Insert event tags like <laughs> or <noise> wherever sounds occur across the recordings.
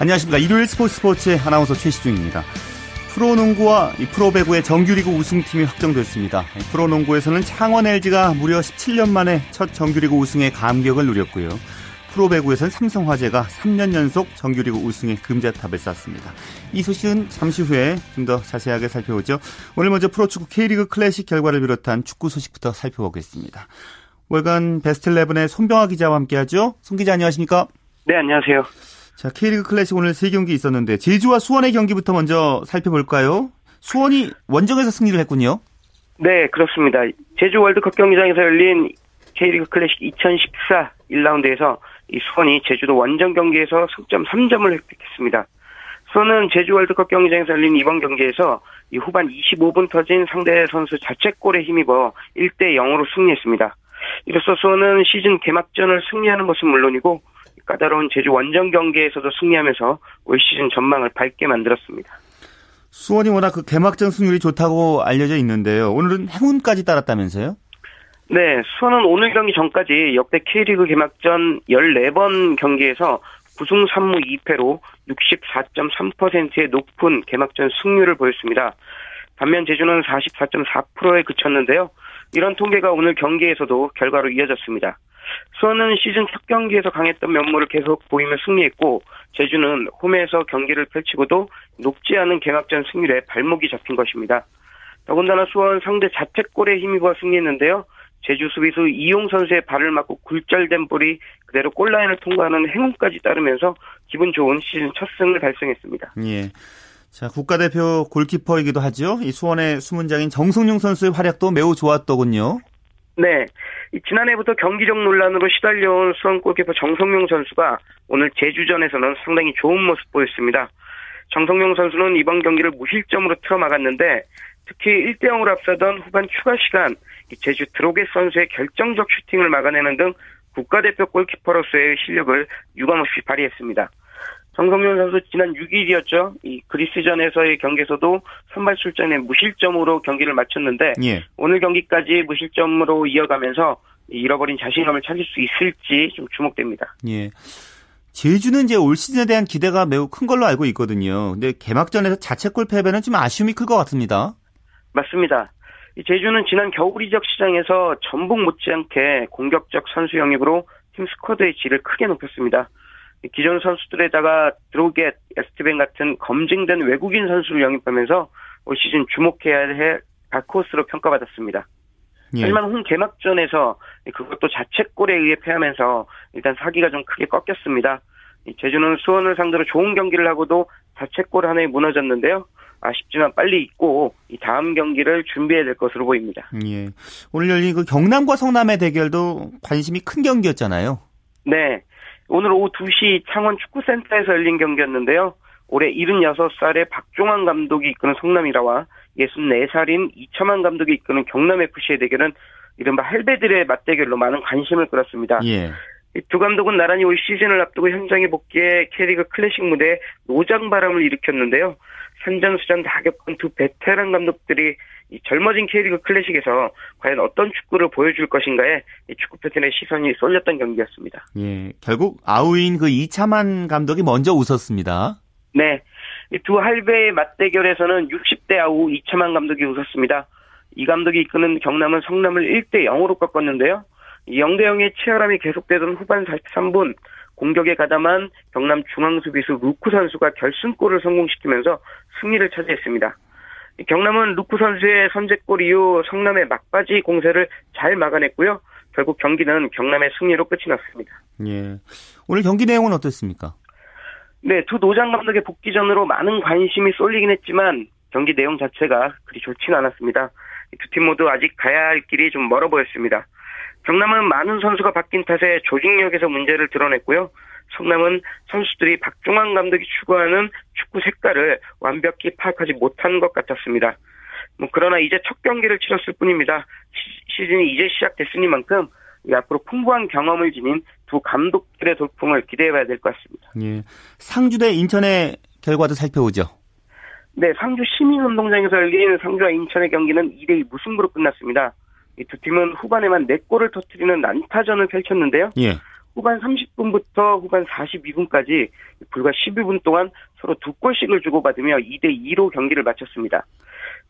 안녕하십니까 일요일 스포츠 스포츠의 아나운서 최시중입니다 프로농구와 프로배구의 정규리그 우승팀이 확정됐습니다. 프로농구에서는 창원 LG가 무려 17년 만에 첫 정규리그 우승의 감격을 누렸고요. 프로배구에서는 삼성화재가 3년 연속 정규리그 우승의 금자탑을 쌓습니다. 이 소식은 잠시 후에 좀 더 자세하게 살펴보죠. 오늘 먼저 프로축구 K리그 클래식 결과를 비롯한 축구 소식부터 살펴보겠습니다. 월간 베스트 11의 손병아 기자와 함께하죠. 손 기자 안녕하십니까? 네, 안녕하세요. 자, K리그 클래식 오늘 세 경기 있었는데 제주와 수원의 경기부터 먼저 살펴볼까요? 수원이 원정에서 승리를 했군요. 네, 그렇습니다. 제주 월드컵 경기장에서 열린 K리그 클래식 2014 1라운드에서 이 수원이 제주도 원정 경기에서 승점 3점을 획득했습니다. 수원은 제주 월드컵 경기장에서 열린 이번 경기에서 이 후반 25분 터진 상대 선수 자책골에 힘입어 1대 0으로 승리했습니다. 이로써 수원은 시즌 개막전을 승리하는 것은 물론이고 까다로운 제주 원정 경기에서도 승리하면서 올 시즌 전망을 밝게 만들었습니다. 수원이 워낙 그 개막전 승률이 좋다고 알려져 있는데요. 오늘은 행운까지 따랐다면서요? 네, 수원은 오늘 경기 전까지 역대 K리그 개막전 14번 경기에서 9승 3무 2패로 64.3%의 높은 개막전 승률을 보였습니다. 반면 제주는 44.4%에 그쳤는데요. 이런 통계가 오늘 경기에서도 결과로 이어졌습니다. 수원은 시즌 첫 경기에서 강했던 면모를 계속 보이며 승리했고 제주는 홈에서 경기를 펼치고도 높지 않은 개막전 승률에 발목이 잡힌 것입니다. 더군다나 수원 상대 자책골에 힘입어 승리했는데요. 제주 수비수 이용 선수의 발을 맞고 굴절된 볼이 그대로 골라인을 통과하는 행운까지 따르면서 기분 좋은 시즌 첫 승을 달성했습니다. 예. 자, 국가대표 골키퍼이기도 하죠. 이 수원의 수문장인 정성용 선수의 활약도 매우 좋았더군요. 네. 지난해부터 경기력 논란으로 시달려온 수원 골키퍼 정성용 선수가 오늘 제주전에서는 상당히 좋은 모습 보였습니다. 정성용 선수는 이번 경기를 무실점으로 틀어막았는데 특히 1대 0으로 앞서던 후반 추가 시간 제주 드로게 선수의 결정적 슈팅을 막아내는 등 국가대표 골키퍼로서의 실력을 유감없이 발휘했습니다. 정성용 선수 지난 6일이었죠. 이 그리스전에서의 경기에서도 선발 출전에 무실점으로 경기를 마쳤는데 예. 오늘 경기까지 무실점으로 이어가면서 잃어버린 자신감을 찾을 수 있을지 좀 주목됩니다. 예. 제주는 이제 올 시즌에 대한 기대가 매우 큰 걸로 알고 있거든요. 근데 개막전에서 자책골 패배는 좀 아쉬움이 클 것 같습니다. 맞습니다. 제주는 지난 겨울 이적 시장에서 전북 못지않게 공격적 선수 영입으로 팀 스쿼드의 질을 크게 높였습니다. 기존 선수들에다가 드로겟, 에스티벤 같은 검증된 외국인 선수를 영입하면서 올 시즌 주목해야 할 다코스로 평가받았습니다. 예. 하지만 홈 개막전에서 그것도 자책골에 의해 패하면서 일단 사기가 좀 크게 꺾였습니다. 제주는 수원을 상대로 좋은 경기를 하고도 자책골 하나에 무너졌는데요. 아쉽지만 빨리 잊고 이 다음 경기를 준비해야 될 것으로 보입니다. 예. 오늘 열린 그 경남과 성남의 대결도 관심이 큰 경기였잖아요. 네. 오늘 오후 2시 창원 축구센터에서 열린 경기였는데요. 올해 76살의 박종환 감독이 이끄는 성남이라와 64살인 이철만 감독이 이끄는 경남FC의 대결은 이른바 할배들의 맞대결로 많은 관심을 끌었습니다. 예. 두 감독은 나란히 올 시즌을 앞두고 현장에 복귀해 캐리그 클래식 무대에 노장바람을 일으켰는데요. 산전수전 다 겪은 두 베테랑 감독들이 이 젊어진 K리그 클래식에서 과연 어떤 축구를 보여줄 것인가에 축구 팬들의 시선이 쏠렸던 경기였습니다. 예, 결국 아우인 그 이차만 감독이 먼저 웃었습니다. 네, 두 할배의 맞대결에서는 60대 아우 이차만 감독이 웃었습니다. 이 감독이 이끄는 경남은 성남을 1대 0으로 꺾었는데요. 0대 0의 치열함이 계속되던 후반 43분 공격에 가담한 경남 중앙수비수 루크 선수가 결승골을 성공시키면서 승리를 차지했습니다. 경남은 루크 선수의 선제골 이후 성남의 막바지 공세를 잘 막아냈고요. 결국 경기는 경남의 승리로 끝이 났습니다. 예. 오늘 경기 내용은 어떻습니까? 네, 두 노장 감독의 복귀전으로 많은 관심이 쏠리긴 했지만 경기 내용 자체가 그리 좋지는 않았습니다. 두 팀 모두 아직 가야 할 길이 좀 멀어 보였습니다. 경남은 많은 선수가 바뀐 탓에 조직력에서 문제를 드러냈고요. 성남은 선수들이 박종환 감독이 추구하는 축구 색깔을 완벽히 파악하지 못한 것 같았습니다. 뭐 그러나 이제 첫 경기를 치렀을 뿐입니다. 시, 즌이 이제 시작됐으니만큼 앞으로 풍부한 경험을 지닌 두 감독들의 돌풍을 기대해봐야 될 것 같습니다. 예. 상주 대 인천의 결과도 살펴보죠. 네, 상주 시민운동장에서 열린 상주와 인천의 경기는 2대2 무승부로 끝났습니다. 이 두 팀은 후반에만 4골을 터뜨리는 난타전을 펼쳤는데요. 예. 후반 30분부터 후반 42분까지 불과 12분 동안 서로 두 골씩을 주고받으며 2대 2로 경기를 마쳤습니다.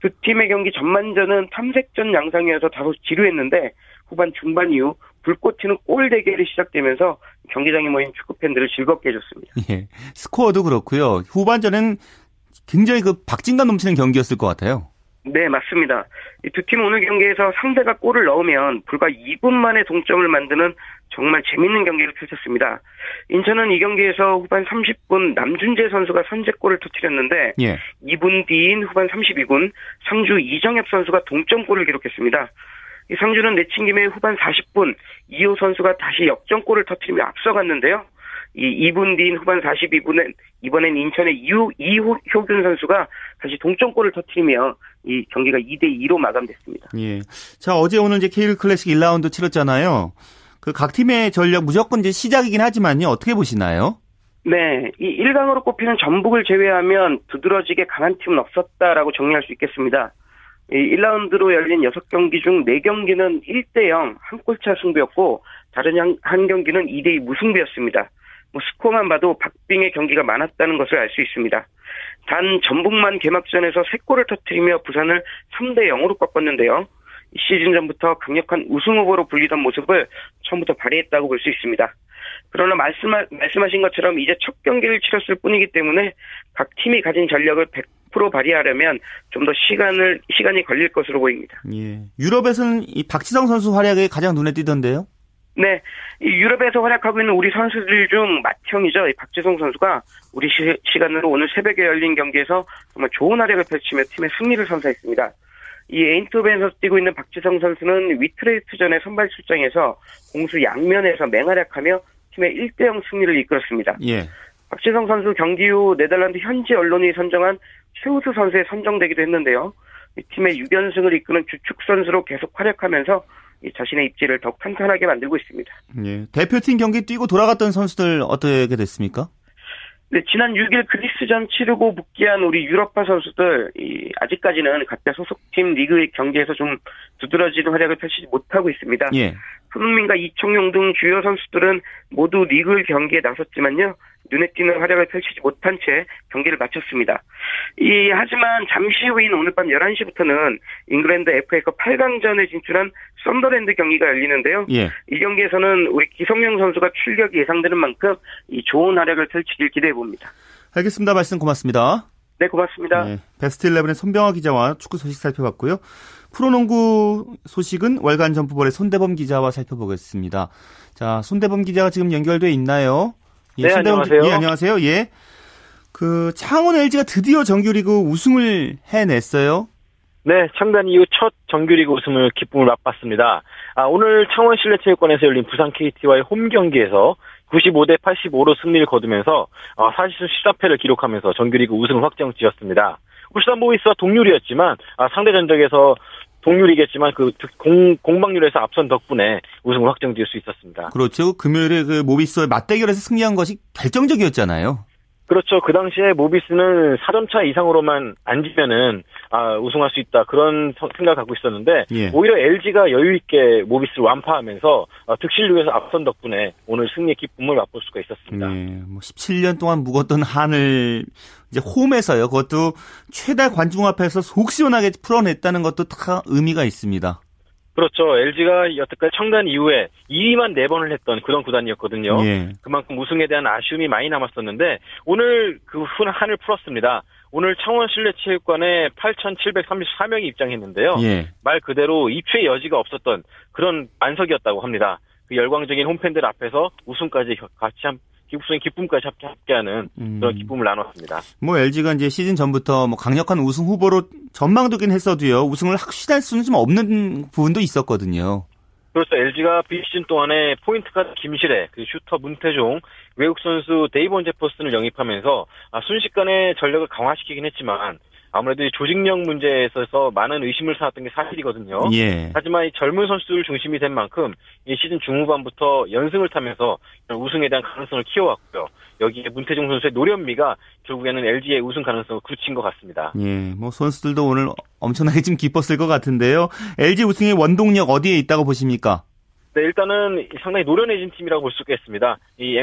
두 팀의 경기 전반전은 탐색전 양상이어서 다소 지루했는데 후반 중반 이후 불꽃 튀는 골 대결이 시작되면서 경기장에 모인 축구 팬들을 즐겁게 해줬습니다. 예. 스코어도 그렇고요. 후반전은 굉장히 그 박진감 넘치는 경기였을 것 같아요. 네, 맞습니다. 이 두 팀 오늘 경기에서 상대가 골을 넣으면 불과 2분 만에 동점을 만드는 정말 재밌는 경기를 펼쳤습니다. 인천은 이 경기에서 후반 30분 남준재 선수가 선제골을 터뜨렸는데 예. 2분 뒤인 후반 32분 상주 이정엽 선수가 동점골을 기록했습니다. 이 상주는 내친 김에 후반 40분 이호 선수가 다시 역전골을 터뜨리며 앞서갔는데요. 이 2분 뒤인 후반 42분엔 이번엔 인천의 이호, 이효균 선수가 다시 동점골을 터뜨리며 이 경기가 2대 2로 마감됐습니다. 예. 자, 어제 오늘 이제 K리그 클래식 1라운드 치렀잖아요. 그 각 팀의 전력 무조건 이제 시작이긴 하지만요. 어떻게 보시나요? 네, 이 1강으로 꼽히는 전북을 제외하면 두드러지게 강한 팀은 없었다라고 정리할 수 있겠습니다. 이 1라운드로 열린 6경기 중 4경기는 1대0 한 골차 승부였고 다른 한, 한 경기는 2대2 무승부였습니다. 뭐 스코어만 봐도 박빙의 경기가 많았다는 것을 알 수 있습니다. 단 전북만 개막전에서 3골을 터뜨리며 부산을 3대 0으로 꺾었는데요. 시즌 전부터 강력한 우승 후보로 불리던 모습을 처음부터 발휘했다고 볼 수 있습니다. 그러나 말씀하, 말씀하신 것처럼 이제 첫 경기를 치렀을 뿐이기 때문에 각 팀이 가진 전력을 100% 발휘하려면 좀 더 시간을 시간이 걸릴 것으로 보입니다. 예. 유럽에서는 이 박지성 선수 활약이 가장 눈에 띄던데요. 네, 이 유럽에서 활약하고 있는 우리 선수들 중 맏형이죠. 이 박지성 선수가 우리 시, 간으로 오늘 새벽에 열린 경기에서 정말 좋은 활약을 펼치며 팀의 승리를 선사했습니다. 이 에인토벤에서 뛰고 있는 박지성 선수는 위트레이트전에 선발 출장에서 공수 양면에서 맹활약하며 팀의 1대0 승리를 이끌었습니다. 예. 박지성 선수 경기 후 네덜란드 현지 언론이 선정한 최우수 선수에 선정되기도 했는데요. 이 팀의 6연승을 이끄는 주축 선수로 계속 활약하면서 자신의 입지를 더 탄탄하게 만들고 있습니다. 예. 대표팀 경기 뛰고 돌아갔던 선수들 어떻게 됐습니까? 네, 지난 6일 그리스전 치르고 복귀한 우리 유럽파 선수들 이, 아직까지는 각자 소속팀 리그 경기에서 좀 두드러지는 활약을 펼치지 못하고 있습니다. 예. 손흥민과 이청용 등 주요 선수들은 모두 리그 경기에 나섰지만요. 눈에 띄는 활약을 펼치지 못한 채 경기를 마쳤습니다. 이 하지만 잠시 후인 오늘 밤 11시부터는 잉글랜드 FA컵 8강전에 진출한 선덜랜드 경기가 열리는데요. 예. 이 경기에서는 우리 기성용 선수가 출격이 예상되는 만큼 이 좋은 활약을 펼치길 기대해 봅니다. 알겠습니다. 말씀 고맙습니다. 네, 고맙습니다. 네, 베스트 11의 손병화 기자와 축구 소식 살펴봤고요. 프로농구 소식은 월간 점프볼의 손대범 기자와 살펴보겠습니다. 자, 손대범 기자가 지금 연결돼 있나요? 예, 네, 안녕하세요. 예, 안녕하세요. 예. 그 창원 LG가 드디어 정규리그 우승을 해냈어요. 네, 창단 이후 첫 정규리그 우승을 기쁨을 맛봤습니다. 아, 오늘 창원 실내체육관에서 열린 부산 KT와의 홈 경기에서 95대 85로 승리를 거두면서 아, 사실상 14패를 기록하면서 정규리그 우승을 확정 지었습니다. 울산 보이스와 동률이었지만 아, 상대 전적에서 동률이겠지만 그 공, 공방률에서 앞선 덕분에 우승을 확정지을 수 있었습니다. 그렇죠. 금요일에 그 모비스와의 맞대결에서 승리한 것이 결정적이었잖아요. 그렇죠. 그 당시에 모비스는 4점차 이상으로만 안 지면은 아, 우승할 수 있다 그런 생각을 갖고 있었는데 예. 오히려 LG가 여유 있게 모비스를 완파하면서 어, 득실률에서 앞선 덕분에 오늘 승리의 기쁨을 맛볼 수가 있었습니다. 네, 뭐 17년 동안 묵었던 한을 이제 홈에서요. 그것도 최다 관중 앞에서 속 시원하게 풀어냈다는 것도 다 의미가 있습니다. 그렇죠. LG가 여태까지 청단 이후에 2위만 4번을 했던 그런 구단이었거든요. 예. 그만큼 우승에 대한 아쉬움이 많이 남았었는데 오늘 그 한을 풀었습니다. 오늘 창원 실내체육관에 8,734명이 입장했는데요. 예. 말 그대로 입추의 여지가 없었던 그런 안석이었다고 합니다. 그 열광적인 홈팬들 앞에서 우승까지 같이 한 기쁨의 기쁨까지 함께하는 음. 그런 기쁨을 나눴습니다. 뭐 LG가 이제 시즌 전부터 뭐 강력한 우승 후보로 전망되긴 했어도요. 우승을 확신할 수는 좀 없는 부분도 있었거든요. 그렇죠. LG가 비시즌 동안에 포인트가드 김시래, 그 슈터 문태종, 외국 선수 데이본 제퍼슨을 영입하면서 아, 순식간에 전력을 강화시키긴 했지만 아무래도 조직력 문제에 있어서 많은 의심을 사왔던 게 사실이거든요. 예. 하지만 이 젊은 선수들 중심이 된 만큼 이 시즌 중후반부터 연승을 타면서 우승에 대한 가능성을 키워왔고요. 여기에 문태종 선수의 노련미가 결국에는 LG의 우승 가능성을 굳힌 것 같습니다. 예, 뭐 선수들도 오늘 엄청나게 좀 기뻤을 것 같은데요. LG 우승의 원동력 어디에 있다고 보십니까? 네, 일단은 상당히 노련해진 팀이라고 볼 수 있겠습니다. 이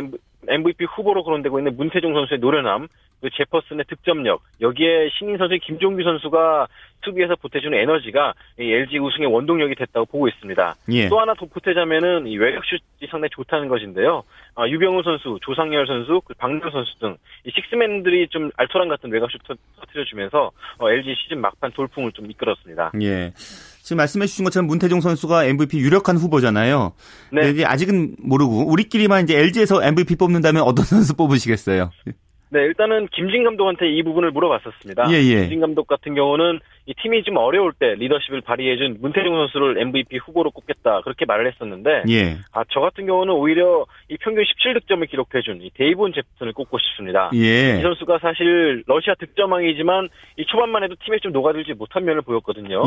MVP 후보로 거론되고 있는 문태종 선수의 노련함, 그 제퍼슨의 득점력, 여기에 신인 선수 김종규 선수가 수비에서 보태주는 에너지가 이 LG 우승의 원동력이 됐다고 보고 있습니다. 예. 또 하나 더 보태자면은 이 외곽슛이 상당히 좋다는 것인데요. 아, 유병우 선수, 조상열 선수, 그 박명 선수 등 이 식스맨들이 좀 알토란 같은 외곽슛 터트려주면서 어, LG 시즌 막판 돌풍을 좀 이끌었습니다. 예. 지금 말씀해 주신 것처럼 문태종 선수가 MVP 유력한 후보잖아요. 네. 이제 아직은 모르고 우리끼리만 이제 LG에서 MVP 뽑는다면 어떤 <laughs> 선수 뽑으시겠어요? 네, 일단은 김진 감독한테 이 부분을 물어봤었습니다. 예, 예. 김진 감독 같은 경우는 이 팀이 좀 어려울 때 리더십을 발휘해준 문태종 선수를 MVP 후보로 꼽겠다 그렇게 말을 했었는데, 예. 아저 같은 경우는 오히려 이 평균 17득점을 기록해준 이 데이본 제프슨을 꼽고 싶습니다. 예. 이 선수가 사실 러시아 득점왕이지만 이 초반만 해도 팀에 좀 녹아들지 못한 면을 보였거든요.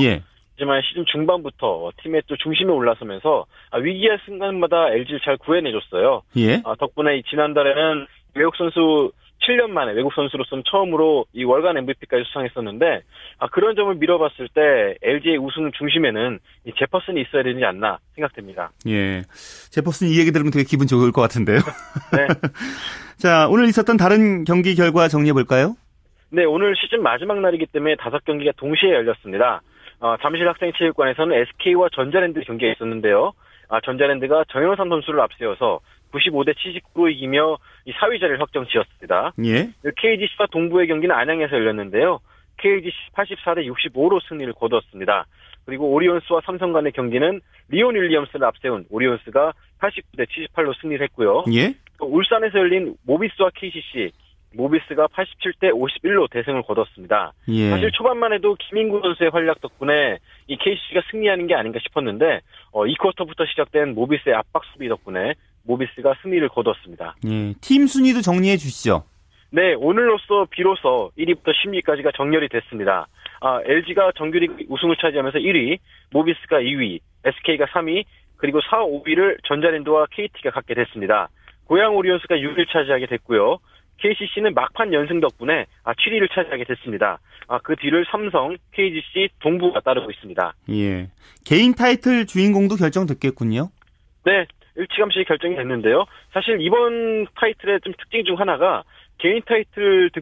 예. 하지만 시즌 중반부터 팀의 또 중심에 올라서면서 아, 위기의 순간마다 LG를 잘 구해내줬어요. 예. 아, 덕분에 지난달에는 외국 선수 7년 만에 외국 선수로서는 처음으로 이 월간 MVP까지 수상했었는데 아, 그런 점을 밀어봤을 때 LG의 우승 중심에는 이 제퍼슨이 있어야 되지 않나 생각됩니다. 예, 제퍼슨 이 얘기 들으면 되게 기분 좋을 것 같은데요. 네. <laughs> 자, 오늘 있었던 다른 경기 결과 정리해 볼까요? 네, 오늘 시즌 마지막 날이기 때문에 다섯 경기가 동시에 열렸습니다. 어, 잠실 학생체육관에서는 SK와 전자랜드 경기가 있었는데요. 아, 전자랜드가 정현삼 선수를 앞세워서 95대 79로 이기며 이 4위 자리를 확정 지었습니다. 예. KGC와 동부의 경기는 안양에서 열렸는데요. KGC 84대 65로 승리를 거두었습니다. 그리고 오리온스와 삼성 간의 경기는 리온 윌리엄스를 앞세운 오리온스가 89대 78로 승리를 했고요. 예. 또 울산에서 열린 모비스와 KCC 모비스가 87대 51로 대승을 거뒀습니다. 예. 사실 초반만 해도 김인구 선수의 활약 덕분에 이 KCC가 승리하는 게 아닌가 싶었는데 어, 2쿼터부터 시작된 모비스의 압박 수비 덕분에 모비스가 승리를 거뒀습니다. 예. 팀 순위도 정리해 주시죠. 네, 오늘로써 비로소 1위부터 10위까지가 정렬이 됐습니다. 아, LG가 정규리그 우승을 차지하면서 1위, 모비스가 2위, SK가 3위, 그리고 4, 5위를 전자랜드와 KT가 갖게 됐습니다. 고양 오리온스가 6위를 차지하게 됐고요. KCC는 막판 연승 덕분에 아, 7위를 차지하게 됐습니다. 아, 그 뒤를 삼성, KGC, 동부가 따르고 있습니다. 예. 개인 타이틀 주인공도 결정됐겠군요. 네, 일찌감치 결정이 됐는데요. 사실 이번 타이틀의 좀 특징 중 하나가 개인 타이틀 그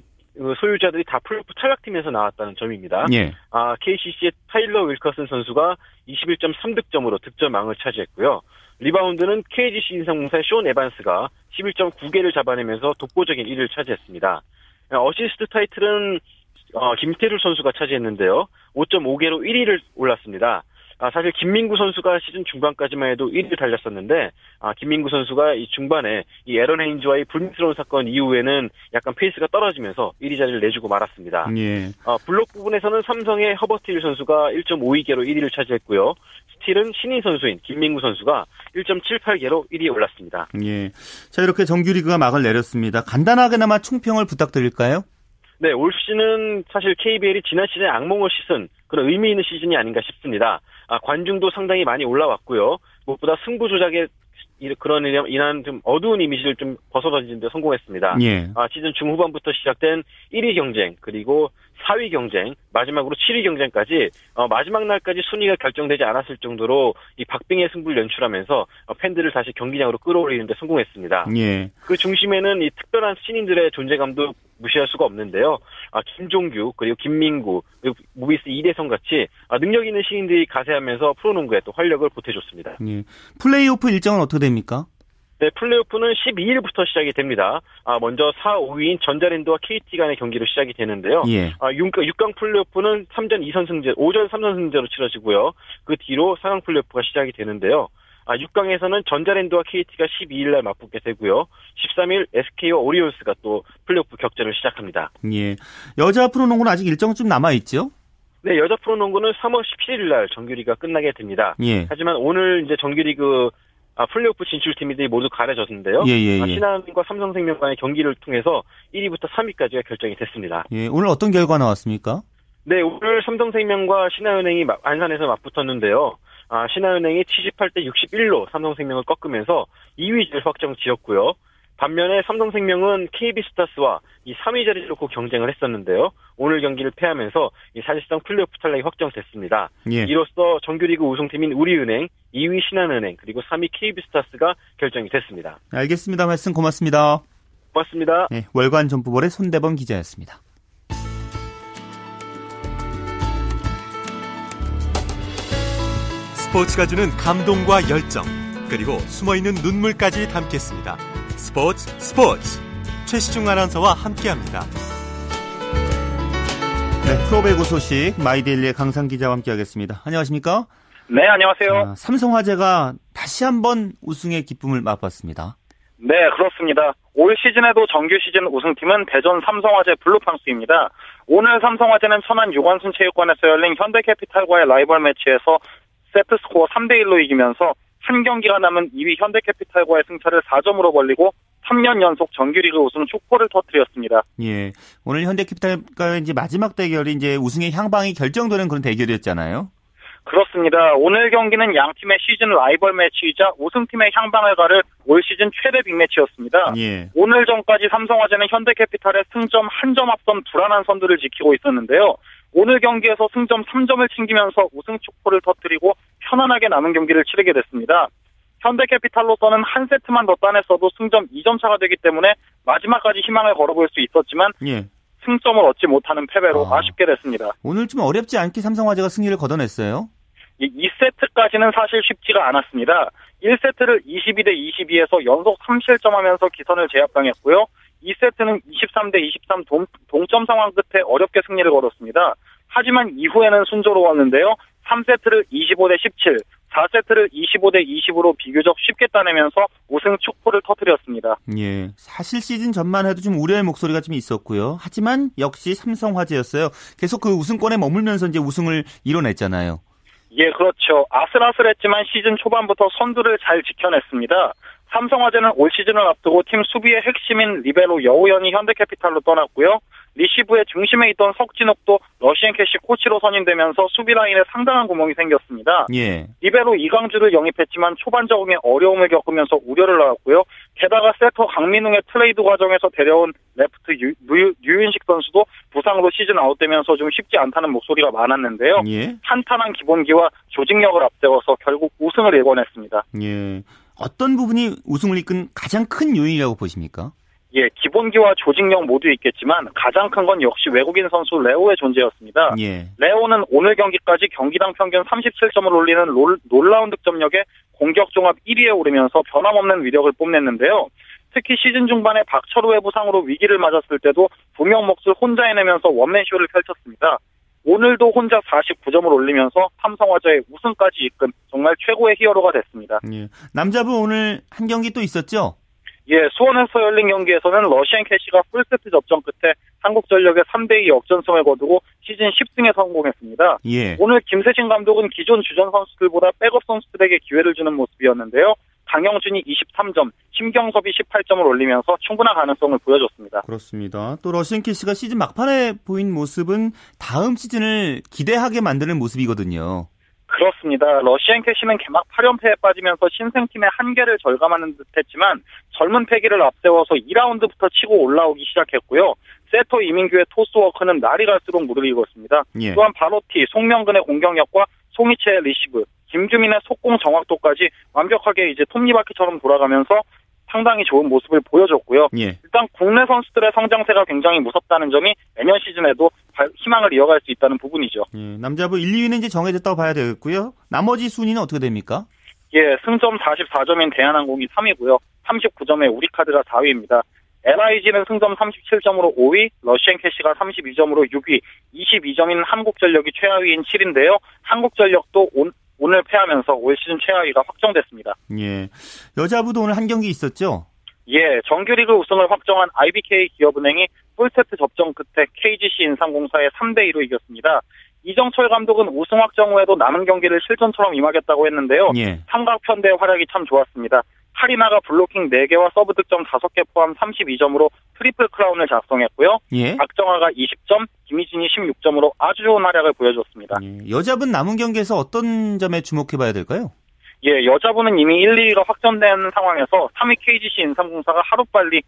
소유자들이 다 플레이오프 탈락팀에서 나왔다는 점입니다. 예. 아, KCC의 타일러 윌커슨 선수가 21.3득점으로 득점왕을 차지했고요. 리바운드는 KGC 인삼공사의 숀 에반스가 11.9개를 잡아내면서 독보적인 1위를 차지했습니다. 어시스트 타이틀은 어, 김태술 선수가 차지했는데요. 5.5개로 1위를 올랐습니다. 아, 사실 김민구 선수가 시즌 중반까지만 해도 1위를 달렸었는데 아, 김민구 선수가 이 중반에 이 애런 헤인즈와의 불미스러운 사건 이후에는 약간 페이스가 떨어지면서 1위 자리를 내주고 말았습니다. 예. 아, 블록 부분에서는 삼성의 허버트 힐 선수가 1.52개로 1위를 차지했고요. 스틸은 신인 선수인 김민구 선수가 1.78개로 1위에 올랐습니다. 예. 자, 이렇게 정규리그가 막을 내렸습니다. 간단하게나마 총평을 부탁드릴까요? 네, 올 시즌은 사실 KBL이 지난 시즌에 악몽을 씻은 그런 의미 있는 시즌이 아닌가 싶습니다. 아, 관중도 상당히 많이 올라왔고요. 무엇보다 승부 조작에 그런 인한 좀 어두운 이미지를 좀 벗어던지는 데 성공했습니다. 예. 아, 시즌 중후반부터 시작된 1위 경쟁, 그리고 4위 경쟁, 마지막으로 7위 경쟁까지 어, 마지막 날까지 순위가 결정되지 않았을 정도로 이 박빙의 승부를 연출하면서 어, 팬들을 다시 경기장으로 끌어올리는 데 성공했습니다. 예. 그 중심에는 이 특별한 신인들의 존재감도 무시할 수가 없는데요. 아, 김종규, 그리고 김민구, 그리고 모비스 이대성 같이 아, 능력 있는 신인들이 가세하면서 프로농구에 또 활력을 보태줬습니다. 예. 플레이오프 일정은 어떻게 됩니까? 네, 플레이오프는 12일부터 시작이 됩니다. 아, 먼저 4, 5위인 전자랜드와 KT 간의 경기로 시작이 되는데요. 예. 아, 6강 플레이오프는 3전 2선 승제, 5전 3선 승제로 치러지고요. 그 뒤로 4강 플레이오프가 시작이 되는데요. 아, 6강에서는 전자랜드와 KT가 12일 날 맞붙게 되고요. 13일 SK와 오리온스가 또 플레이오프 격전을 시작합니다. 예. 여자 프로농구는 아직 일정 좀 남아 있죠? 네, 여자 프로농구는 3월 17일 날 정규리가 끝나게 됩니다. 예. 하지만 오늘 이제 정규리그 아, 플레이오프 진출팀들이 모두 가려졌는데요. 예, 예, 예. 아, 신한과 삼성생명 간의 경기를 통해서 1위부터 3위까지가 결정이 됐습니다. 예. 오늘 어떤 결과 나왔습니까? 네, 오늘 삼성생명과 신한은행이 안산에서 맞붙었는데요. 아, 신한은행이 78대 61로 삼성생명을 꺾으면서 2위를 확정 지었고요. 반면에 삼성생명은 KB스타스와 이 3위 자리를 놓고 경쟁을 했었는데요. 오늘 경기를 패하면서 사실상 플레이오프 탈락이 확정됐습니다. 예. 이로써 정규리그 우승팀인 우리은행, 2위 신한은행, 그리고 3위 KB스타스가 결정이 됐습니다. 알겠습니다. 말씀 고맙습니다. 고맙습니다. 네, 월간 점프볼의 손대범 기자였습니다. 스포츠가 주는 감동과 열정, 그리고 숨어있는 눈물까지 담겠습니다. 스포츠 스포츠 최시중 아나운서와 함께합니다. 네, 프로배구 소식 마이데일리의 강산 기자와 함께하겠습니다. 안녕하십니까? 네, 안녕하세요. 아, 삼성화재가 다시 한번 우승의 기쁨을 맛봤습니다. 네, 그렇습니다. 올 시즌에도 정규 시즌 우승팀은 대전 삼성화재 블루팡스입니다. 오늘 삼성화재는 천안 유관순 체육관에서 열린 현대캐피탈과의 라이벌 매치에서 세트 스코어 3대1로 이기면서 한 경기가 남은 2위 현대캐피탈과의 승차를 4점으로 벌리고 3년 연속 정규리그 우승 축포를 터뜨렸습니다. 예. 오늘 현대캐피탈과의 이제 마지막 대결이 이제 우승의 향방이 결정되는 그런 대결이었잖아요. 그렇습니다. 오늘 경기는 양 팀의 시즌 라이벌 매치이자 우승팀의 향방을 가를 올 시즌 최대 빅매치였습니다. 예. 오늘 전까지 삼성화재는 현대캐피탈의 승점 한 점 앞선 불안한 선두를 지키고 있었는데요. 오늘 경기에서 승점 3점을 챙기면서 우승 축포를 터뜨리고 편안하게 남은 경기를 치르게 됐습니다. 현대캐피탈로서는 한 세트만 더 따냈어도 승점 2점 차가 되기 때문에 마지막까지 희망을 걸어볼 수 있었지만 예. 승점을 얻지 못하는 패배로 아. 쉽게 됐습니다. 오늘 좀 어렵지 않게 삼성화재가 승리를 거둬냈어요. 2세트까지는 사실 쉽지가 않았습니다. 1세트를 22대 22에서 연속 3실점 하면서 기선을 제압당했고요. 2세트는 23대 23 동, 동점 상황 끝에 어렵게 승리를 거뒀습니다. 하지만 이후에는 순조로웠는데요. 3세트를 25대 17, 4세트를 25대 20으로 비교적 쉽게 따내면서 우승 축포를 터뜨렸습니다. 예. 사실 시즌 전만 해도 좀 우려의 목소리가 좀 있었고요. 하지만 역시 삼성화재였어요. 계속 그 우승권에 머물면서 이제 우승을 이뤄냈잖아요. 예, 그렇죠. 아슬아슬했지만 시즌 초반부터 선두를 잘 지켜냈습니다. 삼성화재는 올 시즌을 앞두고 팀 수비의 핵심인 리베로 여오현이 현대캐피탈로 떠났고요. 리시브의 중심에 있던 석진욱도 러시앤캐시 코치로 선임되면서 수비 라인에 상당한 구멍이 생겼습니다. 예. 리베로 이강주를 영입했지만 초반 적응에 어려움을 겪으면서 우려를 나왔고요. 게다가 세터 강민웅의 트레이드 과정에서 데려온 레프트 류, 류, 윤식 선수도 부상으로 시즌 아웃되면서 좀 쉽지 않다는 목소리가 많았는데요. 예. 탄탄한 기본기와 조직력을 앞세워서 결국 우승을 일궈냈습니다. 예. 어떤 부분이 우승을 이끈 가장 큰 요인이라고 보십니까? 예, 기본기와 조직력 모두 있겠지만 가장 큰 건 역시 외국인 선수 레오의 존재였습니다. 예. 레오는 오늘 경기까지 경기당 평균 37점을 올리는 롤, 놀라운 득점력에 공격 종합 1위에 오르면서 변함없는 위력을 뽐냈는데요. 특히 시즌 중반에 박철우의 부상으로 위기를 맞았을 때도 두 명 몫을 혼자 해내면서 원맨쇼를 펼쳤습니다. 오늘도 혼자 49점을 올리면서 삼성화재의 우승까지 이끈 정말 최고의 히어로가 됐습니다. 예. 남자부 오늘 한 경기 또 있었죠? 예, 수원에서 열린 경기에서는 러시앤캐시가 풀세트 접전 끝에 한국전력에 3대2 역전승을 거두고 시즌 10승에 성공했습니다. 예. 오늘 김세진 감독은 기존 주전 선수들보다 백업 선수들에게 기회를 주는 모습이었는데요. 강영준이 23점, 심경섭이 18점을 올리면서 충분한 가능성을 보여줬습니다. 그렇습니다. 또 러시앤캐시가 시즌 막판에 보인 모습은 다음 시즌을 기대하게 만드는 모습이거든요. 그렇습니다. 러시앤캐시는 개막 8연패에 빠지면서 신생팀의 한계를 절감하는 듯했지만 젊은 패기를 앞세워서 2라운드부터 치고 올라오기 시작했고요. 세터 이민규의 토스워크는 날이 갈수록 무르익고 있습니다. 예. 또한 바로티, 송명근의 공격력과 송희채의 리시브, 김규민의 속공 정확도까지 완벽하게 이제 톱니바퀴처럼 돌아가면서 상당히 좋은 모습을 보여줬고요. 예. 일단 국내 선수들의 성장세가 굉장히 무섭다는 점이 내년 시즌에도 희망을 이어갈 수 있다는 부분이죠. 예, 남자부 1, 2위는 이제 정해졌다고 봐야 되겠고요. 나머지 순위는 어떻게 됩니까? 예, 승점 44점인 대한항공이 3위고요. 39점에 우리카드가 4위입니다. LIG는 승점 37점으로 5위, 러시앤캐시가 32점으로 6위, 22점인 한국전력이 최하위인 7인데요. 한국전력도 온, 오늘 패하면서 올 시즌 최하위가 확정됐습니다. 예. 여자부도 오늘 한 경기 있었죠? 예, 정규리그 우승을 확정한 IBK 기업은행이 풀세트 접전 끝에 KGC 인삼공사에 3대 2로 이겼습니다. 이정철 감독은 우승 확정 후에도 남은 경기를 실전처럼 임하겠다고 했는데요. 예. 삼각편대 활약이 참 좋았습니다. 카리나가 블로킹 4개와 서브 득점 5개 포함 32점으로 트리플 크라운을 작성했고요. 예. 박정아가 20점, 김희진이 16점으로 아주 좋은 활약을 보여줬습니다. 예. 여자부 남은 경기에서 어떤 점에 주목해봐야 될까요? 예, 여자부는 이미 1, 2위가 확정된 상황에서 3위 KGC 인삼공사가 하루빨리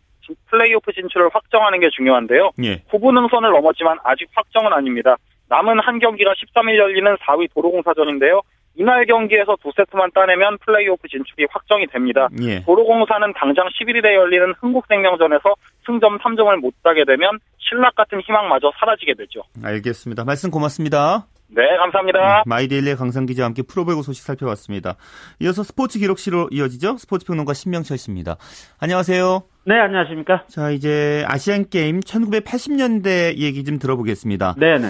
플레이오프 진출을 확정하는 게 중요한데요. 예. 후보 능선을 넘었지만 아직 확정은 아닙니다. 남은 한 경기가 13일 열리는 4위 도로공사전인데요. 이날 경기에서 두 세트만 따내면 플레이오프 진출이 확정이 됩니다. 예. 도로공사는 당장 11일에 열리는 흥국생명전에서 승점 3점을 못 따게 되면 신락 같은 희망마저 사라지게 되죠. 알겠습니다. 말씀 고맙습니다. 네, 감사합니다. 마이데일리의 강상 기자와 함께 프로배구 소식 살펴봤습니다. 이어서 스포츠 기록실로 이어지죠. 스포츠 평론가 신명철 씨입니다. 안녕하세요. 네, 안녕하십니까? 자, 이제 아시안 게임 1980년대 얘기 좀 들어보겠습니다. 네, 네.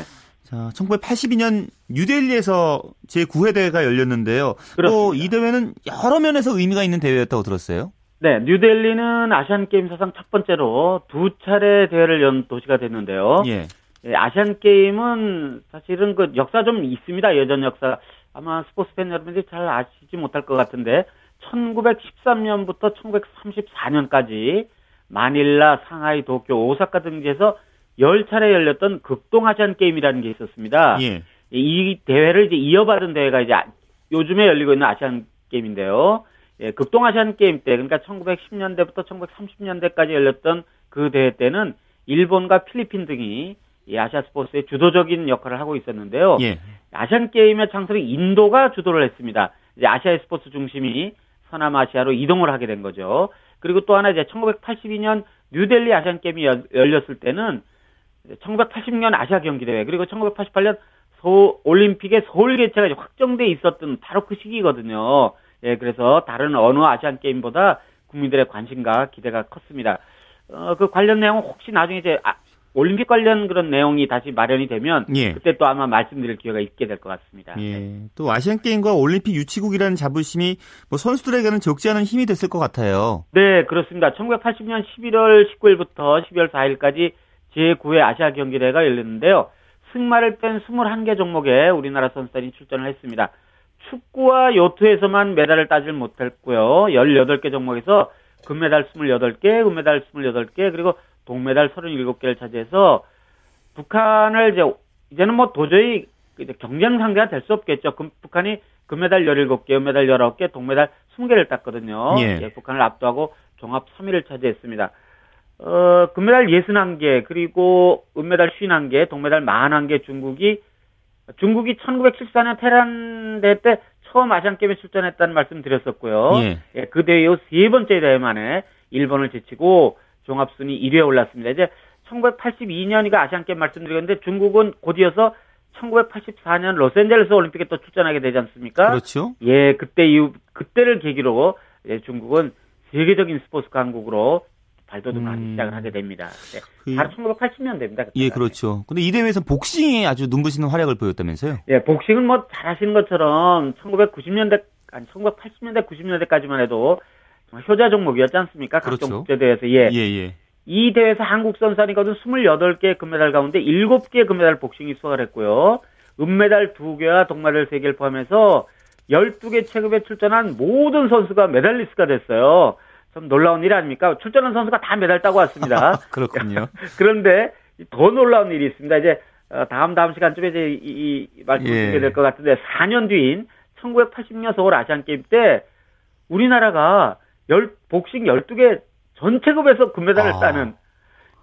자, 1982년 뉴델리에서 제9회 대회가 열렸는데요. 또. 이 대회는 여러 면에서 의미가 있는 대회였다고 들었어요. 네, 뉴델리는 아시안 게임 사상 첫 번째로 두 차례 대회를 연 도시가 됐는데요. 예. 예, 아시안 게임은 사실은 그 역사 좀 있습니다. 예전 역사. 아마 스포츠 팬 여러분들이 잘 아시지 못할 것 같은데 1913년부터 1934년까지 마닐라, 상하이, 도쿄, 오사카 등지에서 10차례 열렸던 극동 아시안 게임이라는 게 있었습니다. 예. 이 대회를 이제 이어받은 대회가 이제 아- 요즘에 열리고 있는 아시안 게임인데요. 예, 극동 아시안 게임 때 그러니까 1910년대부터 1930년대까지 열렸던 그 대회 때는 일본과 필리핀 등이 이 아시아 스포츠의 주도적인 역할을 하고 있었는데요. 예. 아시안 게임의 창설이 인도가 주도를 했습니다. 이제 아시아의 스포츠 중심이 서남아시아로 이동을 하게 된 거죠. 그리고 또 하나 이제 1982년 뉴델리 아시안 게임이 열- 열렸을 때는 1980년 아시아 경기 대회 그리고 1988년 서 올림픽의 서울 개최가 확정돼 있었던 바로 그 시기거든요. 예, 그래서 다른 어느 아시안 게임보다 국민들의 관심과 기대가 컸습니다. 어, 그 관련 내용은 혹시 나중에 이제 아, 올림픽 관련 그런 내용이 다시 마련이 되면 예. 그때 또 아마 말씀드릴 기회가 있게 될 것 같습니다. 예. 또 아시안 게임과 올림픽 유치국이라는 자부심이 뭐 선수들에게는 적지 않은 힘이 됐을 것 같아요. 네, 그렇습니다. 1980년 11월 19일부터 12월 4일까지 제9회 아시아 경기대회가 열렸는데요. 승마를 뺀 21개 종목에 우리나라 선수단이 출전을 했습니다. 축구와 요트에서만 메달을 따질 못했고요. 18개 종목에서 금메달 28개, 은메달 28개, 그리고 동메달 37개를 차지해서 북한을 이제 이제는 뭐 도저히 경쟁 상대가 될 수 없겠죠. 금- 북한이 금메달 17개, 은메달 19개, 동메달 20개를 땄거든요. 예. 북한을 압도하고 종합 3위를 차지했습니다. 어, 금메달 61개, 그리고 은메달 51개, 동메달 41개 중국이 중국이 1974년 테란 대회 때 처음 아시안 게임에 출전했다는 말씀 드렸었고요. 예. 예, 그 대회 이후 세 번째 대회 만에 일본을 제치고 종합순위 1위에 올랐습니다. 이제 1982년이가 아시안 게임 말씀드렸는데 중국은 곧이어서 1984년 로스앤젤레스 올림픽에 또 출전하게 되지 않습니까? 그렇죠. 예, 그때 이후 그때를 계기로 예, 중국은 세계적인 스포츠 강국으로 발돋움하기 음. 시작을 하게 됩니다. 네, 그- 바로 1980년대입니다. 예, 그렇죠. 근데 이 대회에서 복싱이 아주 눈부시는 활약을 보였다면서요? 예, 복싱은 뭐 잘하시는 것처럼 1990년대 아니 1980년대 90년대까지만 해도 정말 효자 종목이었지 않습니까? 각종 그렇죠. 국제대회에서 예. 예, 예. 이 대회에서 한국 선수단이 거둔 28개의 금메달 가운데 7개의 금메달 복싱이 수상을 했고요. 은메달 2개와 동메달 3개를 포함해서 12개 체급에 출전한 모든 선수가 메달리스트가 됐어요. 좀 놀라운 일 아닙니까? 출전한 선수가 다 메달 따고 왔습니다. <laughs> 그렇군요. <laughs> 그런데 더 놀라운 일이 있습니다. 이제 어, 다음 다음 시간쯤에 이제 이, 이 말씀을 예. 드리게 될것 같은데 4년 뒤인 1980년 서울 아시안 게임 때 우리나라가 열, 복싱 12개 전체급에서 금메달을 아. 따는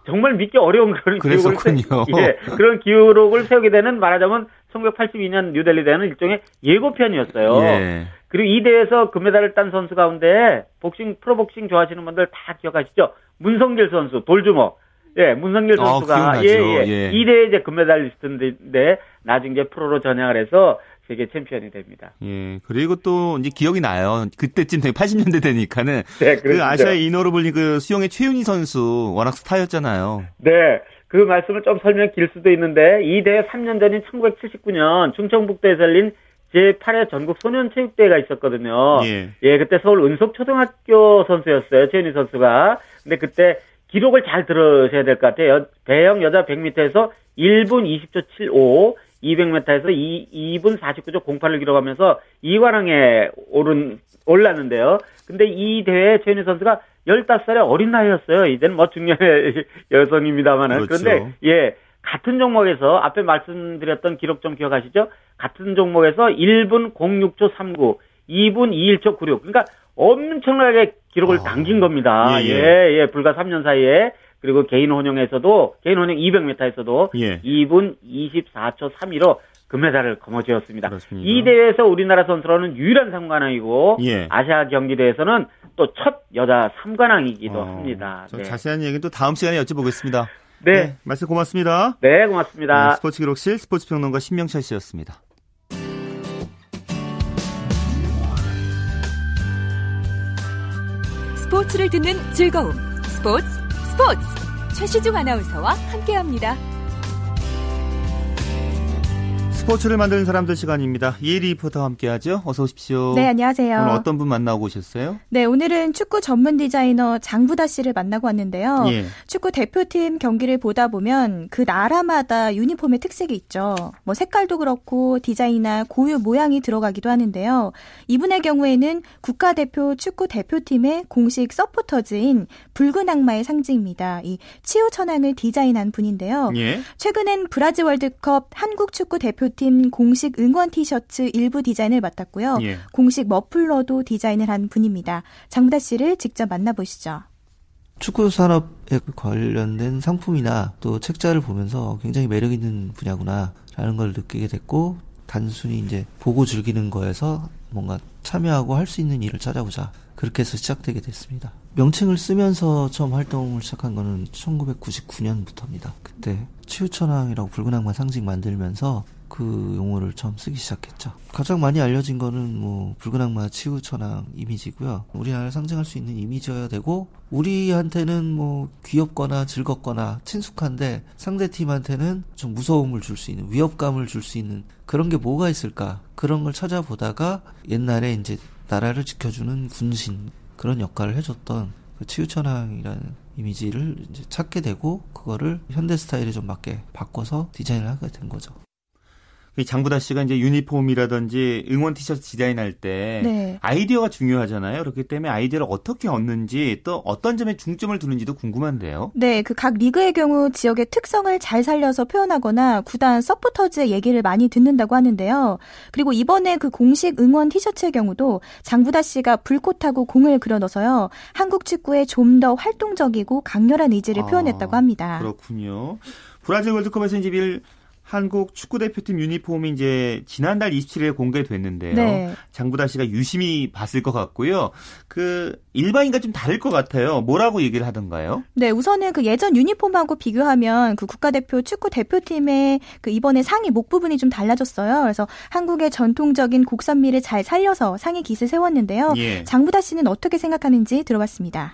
정말 믿기 어려운 그런 기록을 그랬었군요. 세, 예, 그런 기록을 세우게 되는 말하자면 1982년 뉴델리 대회는 일종의 예고편이었어요. 예. 그리고 이 대회에서 금메달을 딴 선수 가운데 복싱 프로복싱 좋아하시는 분들 다 기억하시죠? 문성길 선수 돌주먹. 예, 문성길 아, 선수가 기억나죠. 예, 예. 예. 이 대회 이제 금메달리스트인데 나중에 이제 프로로 전향을 해서 세계 챔피언이 됩니다. 예. 그리고 또 이제 기억이 나요. 그때쯤 되면 80년대 되니까는 <laughs> 네, 그. 아시아 인어로 불린 그 수영의 최윤희 선수 워낙 스타였잖아요. 네. 그 말씀을 좀 설명 길 수도 있는데 이 대회 3년 전인 1979년 충청북도에서 열린 제8회 전국 소년체육대회가 있었거든요. 예. 예, 그때 서울 은석초등학교 선수였어요. 최윤희 선수가. 근데 그때 기록을 잘 들으셔야 될 것 같아요. 여- 대형 여자 100m에서 1분 20초 75, 200m에서 2, 2분 49초 08을 기록하면서 2관왕에 오른 올랐는데요. 근데 이 대회 최윤희 선수가 15살의 어린 나이였어요. 이제는 뭐 중년의 <laughs> 여성입니다만은. 그렇죠. 그런데 예. 같은 종목에서 앞에 말씀드렸던 기록 좀 기억하시죠? 같은 종목에서 1분 06초 39, 2분 21초 96. 그러니까 엄청나게 기록을 아, 당긴 겁니다. 예, 예, 예. 예, 불과 3년 사이에. 그리고 개인 혼영에서도, 개인 혼영 200m에서도 예. 2분 24초 32로 금메달을 거머쥐었습니다. 그렇습니다. 이 대회에서 우리나라 선수로는 유일한 3관왕이고, 예. 아시아 경기대회에서는 또 첫 여자 3관왕이기도 어, 합니다. 저 네. 자세한 얘기는 또 다음 시간에 여쭤보겠습니다. 네. 말씀 고맙습니다. 네, 네, 고맙습니다. 스포츠 기록실 스포츠 평론가 신명철 씨였습니다. 스포츠를 듣는 즐거움. 스포츠, 스포츠. 최시중 아나운서와 함께합니다. 스포츠를 만드는 사람들 시간입니다. 이혜리 리포터와 함께하죠. 어서 오십시오. 네, 안녕하세요. 오늘 어떤 분 만나고 오셨어요? 네, 오늘은 축구 전문 디자이너 장부다 씨를 만나고 왔는데요. 예. 축구 대표팀 경기를 보다 보면 그 나라마다 유니폼의 특색이 있죠. 뭐 색깔도 그렇고 디자인이나 고유 모양이 들어가기도 하는데요. 이분의 경우에는 국가대표 축구 대표팀의 공식 서포터즈인 붉은 악마의 상징입니다. 이 치유 천왕을 디자인한 분인데요. 예. 최근엔 브라질 월드컵 한국 축구 대표 팀 공식 응원 티셔츠 일부 디자인을 맡았고요. 예. 공식 머플러도 디자인을 한 분입니다. 장부다 씨를 직접 만나보시죠. 축구 산업에 관련된 상품이나 또 책자를 보면서 굉장히 매력 있는 분야구나라는 걸 느끼게 됐고 단순히 이제 보고 즐기는 거에서 뭔가 참여하고 할 수 있는 일을 찾아보자 그렇게 해서 시작되게 됐습니다. 명칭을 쓰면서 처음 활동을 시작한 거는 1999년부터입니다. 그때 치유천왕이라고 붉은 악마 상징 만들면서 그 용어를 처음 쓰기 시작했죠. 가장 많이 알려진 거는 뭐 붉은 악마 치유천왕 이미지고요. 우리나라를 상징할 수 있는 이미지여야 되고 우리한테는 뭐 귀엽거나 즐겁거나 친숙한데 상대 팀한테는 좀 무서움을 줄 수 있는 위협감을 줄 수 있는 그런 게 뭐가 있을까 그런 걸 찾아보다가 옛날에 이제 나라를 지켜주는 군신 그런 역할을 해줬던 그 치유천왕이라는 이미지를 이제 찾게 되고 그거를 현대 스타일에 좀 맞게 바꿔서 디자인을 하게 된 거죠. 이 장부다 씨가 이제 유니폼이라든지 응원 티셔츠 디자인할 때 네. 아이디어가 중요하잖아요. 그렇기 때문에 아이디어를 어떻게 얻는지 또 어떤 점에 중점을 두는지도 궁금한데요. 네, 그 각 리그의 경우 지역의 특성을 잘 살려서 표현하거나 구단 서포터즈의 얘기를 많이 듣는다고 하는데요. 그리고 이번에 그 공식 응원 티셔츠의 경우도 장부다 씨가 불꽃하고 공을 그려 넣어서요. 한국 축구에 좀 더 활동적이고 강렬한 의지를 아, 표현했다고 합니다. 그렇군요. 브라질 월드컵에서 이제 일 한국 축구 대표팀 유니폼이 이제 지난달 27일에 공개됐는데요. 네. 장부다 씨가 유심히 봤을 것 같고요. 그 일반인과 좀 다를 것 같아요. 뭐라고 얘기를 하던가요? 네, 우선은 그 예전 유니폼하고 비교하면 그 국가대표 축구 대표팀의 그 이번에 상의 목 부분이 좀 달라졌어요. 그래서 한국의 전통적인 곡선미를 잘 살려서 상의 깃을 세웠는데요. 예. 장부다 씨는 어떻게 생각하는지 들어봤습니다.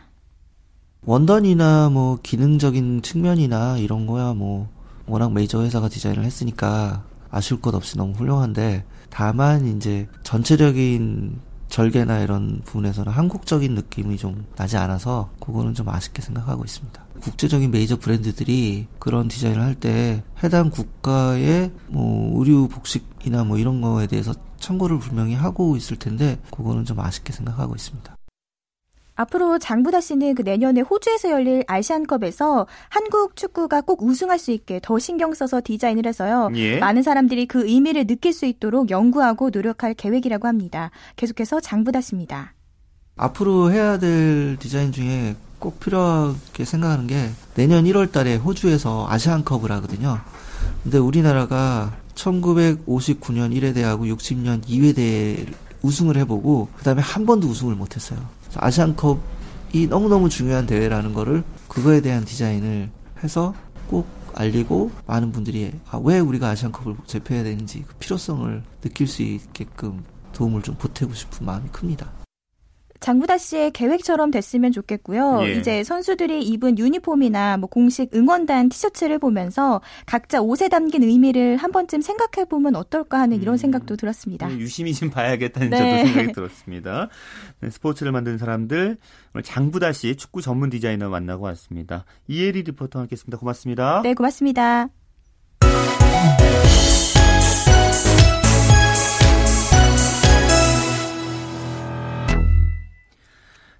원단이나 뭐 기능적인 측면이나 이런 거야 뭐 워낙 메이저 회사가 디자인을 했으니까 아쉬울 것 없이 너무 훌륭한데 다만 이제 전체적인 절개나 이런 부분에서는 한국적인 느낌이 좀 나지 않아서 그거는 좀 아쉽게 생각하고 있습니다. 국제적인 메이저 브랜드들이 그런 디자인을 할 때 해당 국가의 뭐 의류 복식이나 뭐 이런 거에 대해서 참고를 분명히 하고 있을 텐데 그거는 좀 아쉽게 생각하고 있습니다. 앞으로 장부다 씨는 그 내년에 호주에서 열릴 아시안컵에서 한국 축구가 꼭 우승할 수 있게 더 신경 써서 디자인을 해서요. 예. 많은 사람들이 그 의미를 느낄 수 있도록 연구하고 노력할 계획이라고 합니다. 계속해서 장부다 씨입니다. 앞으로 해야 될 디자인 중에 꼭 필요하게 생각하는 게 내년 1월 달에 호주에서 아시안컵을 하거든요. 근데 우리나라가 1959년 1회 대하고 60년 2회 대 우승을 해보고 그다음에 한 번도 우승을 못했어요. 아시안컵이 너무너무 중요한 대회라는 거를 그거에 대한 디자인을 해서 꼭 알리고 많은 분들이 아, 왜 우리가 아시안컵을 제패해야 되는지 그 필요성을 느낄 수 있게끔 도움을 좀 보태고 싶은 마음이 큽니다. 장부다 씨의 계획처럼 됐으면 좋겠고요. 예. 이제 선수들이 입은 유니폼이나 뭐 공식 응원단 티셔츠를 보면서 각자 옷에 담긴 의미를 한 번쯤 생각해 보면 어떨까 하는 이런 음. 생각도 들었습니다. 유심히 좀 봐야겠다는 네. 저도 생각이 들었습니다. 네, 스포츠를 만드는 사람들 오늘 장부다 씨 축구 전문 디자이너 만나고 왔습니다. 이혜리 리포터와 함께했습니다. 고맙습니다. 네, 고맙습니다.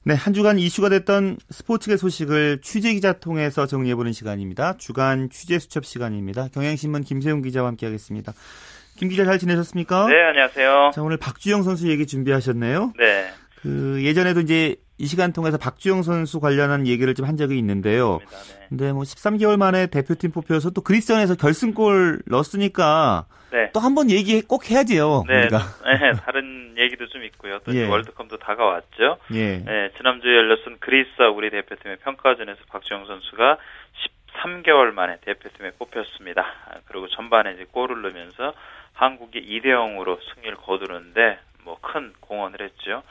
네, 한 주간 이슈가 됐던 스포츠계 소식을 취재 기자 통해서 정리해보는 시간입니다. 주간 취재 수첩 시간입니다. 경향신문 김세용 기자와 함께하겠습니다. 김 기자 잘 지내셨습니까? 네, 안녕하세요. 자, 오늘 박주영 선수 얘기 준비하셨네요. 네. 그 예전에도 이제 이 시간 통해서 박주영 선수 관련한 얘기를 좀 한 적이 있는데요. 네. 근데 뭐 13개월 만에 대표팀 뽑혀서 또 그리스전에서 결승골 넣었으니까 네. 또한 번 얘기 꼭 해야지요. 네. <laughs> 네, 다른 얘기도 좀 있고요. 또 예. 월드컵도 다가왔죠. 예. 네, 지난주에 열렸던 그리스와 우리 대표팀의 평가전에서 박주영 선수가 13개월 만에 대표팀에 뽑혔습니다. 아, 그리고 전반에 이제 골을 넣으면서 한국이 2대 0으로 승리를 거두는데 뭐 큰 공헌을 했죠.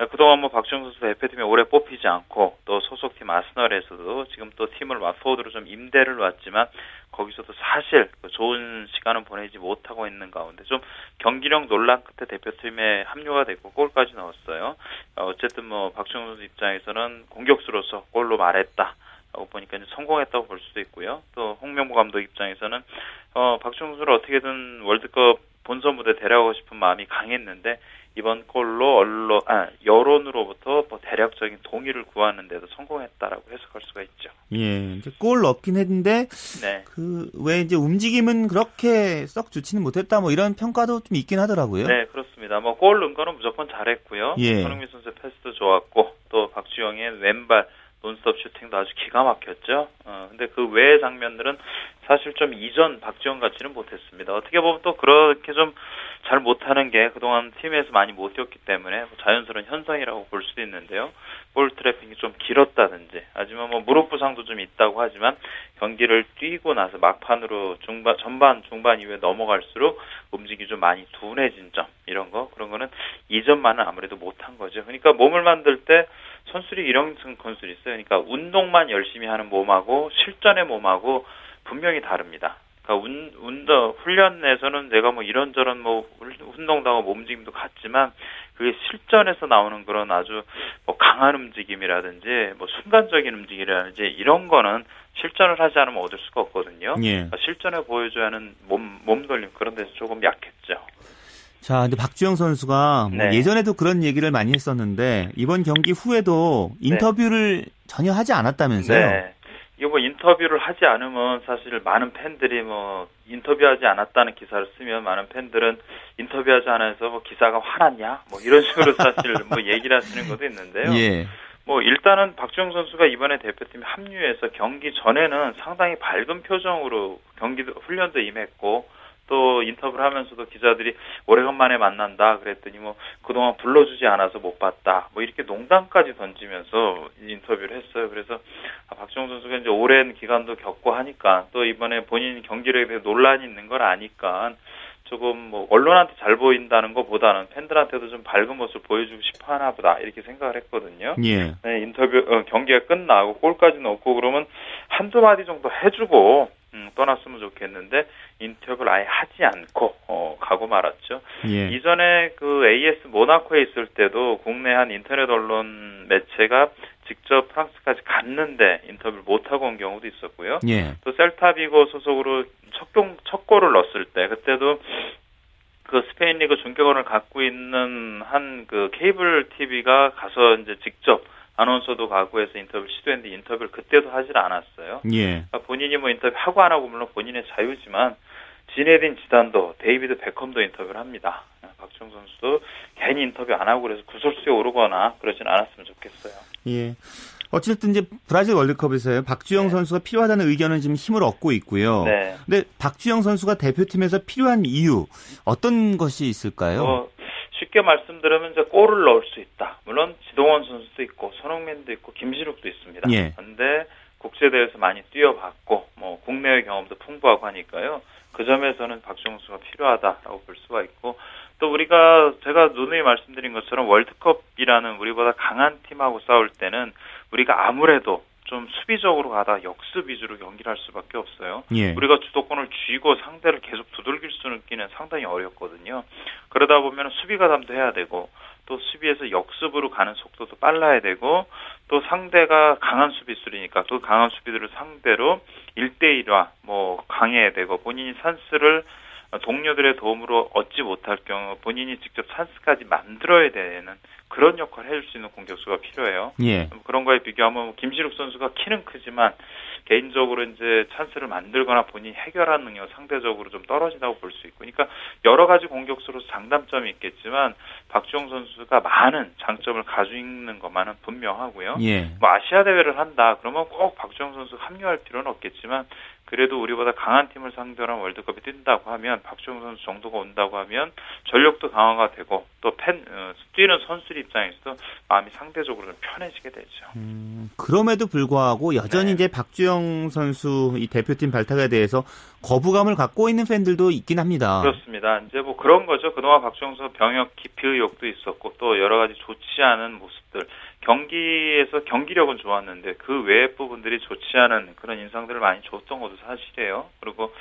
아, 그동안 뭐 박주영 선수 대표팀에 오래 뽑히지 않고 또 소속팀 아스널에서도 지금 또 팀을 왓포드로 좀 임대를 놨지만 거기서도 사실 그 좋은 시간은 보내지 못하고 있는 가운데 좀 경기력 논란 끝에 대표팀에 합류가 됐고 골까지 넣었어요. 어, 어쨌든 뭐 박주영 선수 입장에서는 공격수로서 골로 말했다. 라고 보니까 이제 성공했다고 볼 수도 있고요. 또 홍명보 감독 입장에서는 어, 박주영 선수를 어떻게든 월드컵 본선 무대 데려가고 싶은 마음이 강했는데 이번 골로 언론 아 여론으로부터 뭐 대략적인 동의를 구하는 데도 성공했다라고 해석할 수가 있죠. 예. 이제 골 넣긴 했는데 네. 그 왜 이제 움직임은 그렇게 썩 좋지는 못했다 뭐 이런 평가도 좀 있긴 하더라고요. 네, 그렇습니다. 뭐 골 넣은 거는 무조건 잘했고요. 예. 손흥민 선수의 패스도 좋았고 또 박주영의 왼발 논스톱 슈팅도 아주 기가 막혔죠. 어, 근데 그 외의 장면들은 사실 좀 이전 박지원 같지는 못했습니다. 어떻게 보면 또 그렇게 좀 잘 못하는 게 그동안 팀에서 많이 못 뛰었기 때문에 뭐 자연스러운 현상이라고 볼 수도 있는데요. 볼 트래핑이 좀 길었다든지, 아니면 뭐 무릎 부상도 좀 있다고 하지만 경기를 뛰고 나서 막판으로 중반, 전반, 중반 이후에 넘어갈수록 움직임이 좀 많이 둔해진 점, 이런 거, 그런 거는 이전만은 아무래도 못한 거죠. 그러니까 몸을 만들 때 선수들이 이런 선수들이 있어요. 그러니까 운동만 열심히 하는 몸하고 실전의 몸하고 분명히 다릅니다. 그러니까 운, 운동 훈련 내에서는 내가 뭐 이런저런 뭐 운동도 하고 몸 움직임도 같지만 그게 실전에서 나오는 그런 아주 뭐 강한 움직임이라든지 뭐 순간적인 움직임이라든지 이런 거는 실전을 하지 않으면 얻을 수가 없거든요. 예. 그러니까 실전에 보여줘야 하는 몸 몸돌림 그런 데서 조금 약했죠. 자, 근데 박주영 선수가 뭐 네. 예전에도 그런 얘기를 많이 했었는데 이번 경기 후에도 인터뷰를 전혀 하지 않았다면서요? 네. 이거 뭐 인터뷰를 하지 않으면 사실 많은 팬들이 뭐 인터뷰하지 않았다는 기사를 쓰면 많은 팬들은 인터뷰하지 않아서 뭐 기사가 화났냐 뭐 이런 식으로 사실 뭐 얘기를 하시는 것도 있는데요. 예. 뭐 일단은 박주영 선수가 이번에 대표팀에 합류해서 경기 전에는 상당히 밝은 표정으로 경기도 훈련도 임했고 또 인터뷰를 하면서도 기자들이 오래간만에 만난다 그랬더니 뭐 그동안 불러주지 않아서 못 봤다 뭐 이렇게 농담까지 던지면서 인터뷰를 했어요. 그래서 아, 박주영 선수가 이제 오랜 기간도 겪고 하니까 또 이번에 본인 경기력에 대해 논란이 있는 걸 아니까 조금 뭐 언론한테 잘 보인다는 것보다는 팬들한테도 좀 밝은 모습을 보여주고 싶어 하나 보다 이렇게 생각을 했거든요. 예. 네, 인터뷰 어, 경기가 끝나고 골까지 넣고 그러면 한두 마디 정도 해주고 음, 떠났으면 좋겠는데 인터뷰를 아예 하지 않고 어, 가고 말았죠. 예. 이전에 그 AS 모나코에 있을 때도 국내 한 인터넷 언론 매체가 직접 프랑스까지 갔는데 인터뷰를 못 하고 온 경우도 있었고요. 예. 또 셀타비고 소속으로 첫, 경, 첫 골을 넣었을 때 그때도 그 스페인 리그 중계권을 갖고 있는 한 그 케이블 TV가 가서 이제 직접 아나운서도 가고 해서 인터뷰를 시도했는데 인터뷰를 그때도 하질 않았어요. 예. 그러니까 본인이 뭐 인터뷰 하고 안 하고 물론 본인의 자유지만 지네딘 지단도 데이비드 베컴도 인터뷰를 합니다. 박주영 선수도 괜히 인터뷰 안 하고 그래서 구설수에 오르거나 그러진 않았으면 좋겠어요. 예. 어쨌든 이제 브라질 월드컵에서요. 박주영 선수가 필요하다는 의견은 지금 힘을 얻고 있고요. 네. 근데 박주영 선수가 대표팀에서 필요한 이유 어떤 것이 있을까요? 뭐 쉽게 말씀드리면 이제 골을 넣을 수 있다. 물론 지동원 선수도 있고 손흥민도 있고 김시룩도 있습니다. 예. 그런데 국제대회에서 많이 뛰어봤고 뭐 국내의 경험도 풍부하고 하니까요. 그 점에서는 박주영 선수가 필요하다라고 볼 수가 있고 또 우리가 제가 누누이 말씀드린 것처럼 월드컵이라는 우리보다 강한 팀하고 싸울 때는 우리가 아무래도 좀 수비적으로 가다 역습 위주로 경기를 할 수밖에 없어요. 예. 우리가 주도권을 쥐고 상대를 계속 두들길 수 있기는 상당히 어렵거든요. 그러다 보면 수비 가 담도 해야 되고 또 수비에서 역습으로 가는 속도도 빨라야 되고 또 상대가 강한 수비수리니까 그 강한 수비들을 상대로 1대1화 뭐 강해야 되고 본인이 찬스를 동료들의 도움으로 얻지 못할 경우 본인이 직접 찬스까지 만들어야 되는 그런 역할을 해줄 수 있는 공격수가 필요해요. 예. 그런 거에 비교하면 뭐 김신욱 선수가 키는 크지만 개인적으로 이제 찬스를 만들거나 본인이 해결하는 능력 상대적으로 좀 떨어진다고 볼 수 있고, 그러니까 여러 가지 공격수로서 장단점이 있겠지만 박주영 선수가 많은 장점을 가지고 있는 것만은 분명하고요. 예. 뭐 아시아 대회를 한다 그러면 꼭 박주영 선수 합류할 필요는 없겠지만 그래도 우리보다 강한 팀을 상대로 월드컵에 뛴다고 하면 박주영 선수 정도가 온다고 하면 전력도 강화가 되고 또팬 어, 뛰는 선수들 입장에서도 마음이 상대적으로 좀 편해지게 되죠. 음, 그럼에도 불구하고 여전히 네. 이제 박주영 선수 이 대표팀 발탁에 대해서 거부감을 갖고 있는 팬들도 있긴 합니다. 그렇습니다. 이제 뭐 그런 거죠. 그동안 박주영 선수 병역 기피 의혹도 있었고 또 여러 가지 좋지 않은 모습들 경기에서 경기력은 좋았는데 그 외의 부분들이 좋지 않은 그런 인상들을 많이 줬던 것도 사실이에요. 그리고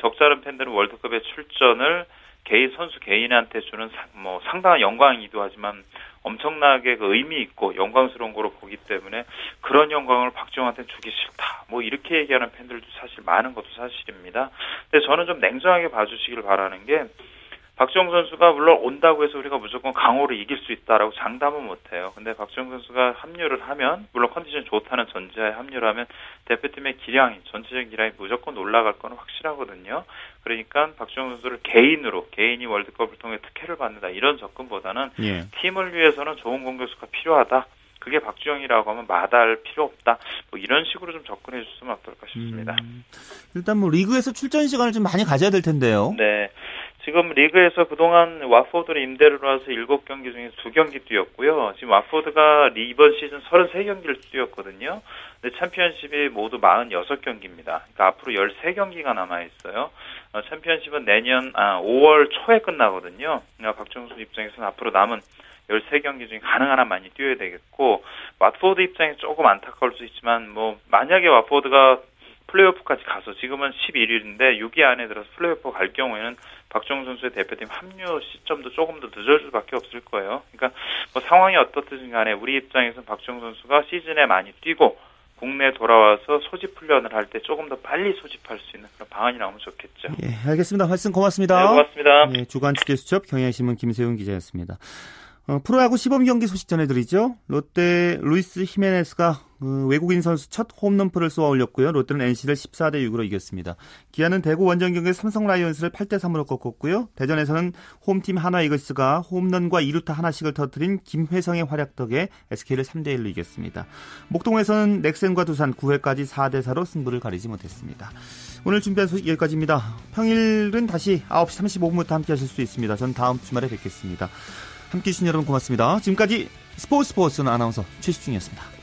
적잖은 팬들은 월드컵에 출전을 개인 선수 개인한테 주는 상, 뭐 상당한 영광이기도 하지만 엄청나게 그 의미 있고 영광스러운 거로 보기 때문에 그런 영광을 박지영한테 주기 싫다. 뭐 이렇게 얘기하는 팬들도 사실 많은 것도 사실입니다. 근데 저는 좀 냉정하게 봐주시길 바라는 게 박지영 선수가 물론 온다고 해서 우리가 무조건 강호를 이길 수 있다라고 장담은 못해요. 근데 박지영 선수가 합류를 하면 물론 컨디션 좋다는 전제하에 합류를 하면 대표팀의 기량이 전체적인 기량이 무조건 올라갈 건 확실하거든요. 그러니까 박지영 선수를 개인으로 개인이 월드컵을 통해 특혜를 받는다 이런 접근보다는 예. 팀을 위해서는 좋은 공격수가 필요하다. 그게 박주영이라고 하면 마다할 필요 없다. 뭐 이런 식으로 좀 접근해 주시면 어떨까 싶습니다. 음, 일단 뭐 리그에서 출전 시간을 좀 많이 가져야 될 텐데요. 네. 지금 리그에서 그동안 와포드를 임대를 와서 7경기 중에서 2경기 뛰었고요. 지금 와포드가 이번 시즌 33경기를 뛰었거든요. 근데 챔피언십이 모두 46경기입니다. 그러니까 앞으로 13경기가 남아 있어요. 어, 챔피언십은 내년 아, 5월 초에 끝나거든요. 그러니까 박정수 입장에서는 앞으로 남은 13경기 중에 가능한 한 많이 뛰어야 되겠고 와포드 입장에서 조금 안타까울 수 있지만 뭐 만약에 와포드가 플레이오프까지 가서 지금은 11위인데 6위 안에 들어서 플레이오프 갈 경우에는 박주영 선수의 대표팀 합류 시점도 조금 더 늦을 수밖에 없을 거예요. 그러니까 뭐 상황이 어떻든 간에 우리 입장에서는 박주영 선수가 시즌에 많이 뛰고 국내 돌아와서 소집 훈련을 할 때 조금 더 빨리 소집할 수 있는 그런 방안이 나오면 좋겠죠. 예, 알겠습니다. 말씀 고맙습니다. 네, 고맙습니다. 예, 주간 취재 수첩 경향신문 김세훈 기자였습니다. 어, 프로야구 시범 경기 소식 전해드리죠. 롯데 루이스 히메네스가 어, 외국인 선수 첫 홈런포를 쏘아 올렸고요. 롯데는 NC를 14대 6으로 이겼습니다. 기아는 대구 원정 경기 삼성 라이온즈를 8대 3으로 꺾었고요. 대전에서는 홈팀 한화 이글스가 홈런과 2루타 하나씩을 터뜨린 김회성의 활약 덕에 SK를 3대 1로 이겼습니다. 목동에서는 넥센과 두산 9회까지 4대 4로 승부를 가리지 못했습니다. 오늘 준비한 소식 여기까지입니다. 평일은 다시 9시 35분부터 함께 하실 수 있습니다. 전 다음 주말에 뵙겠습니다. 함께 해주신 여러분 고맙습니다. 지금까지 스포츠 스포츠는 아나운서 최시중이었습니다.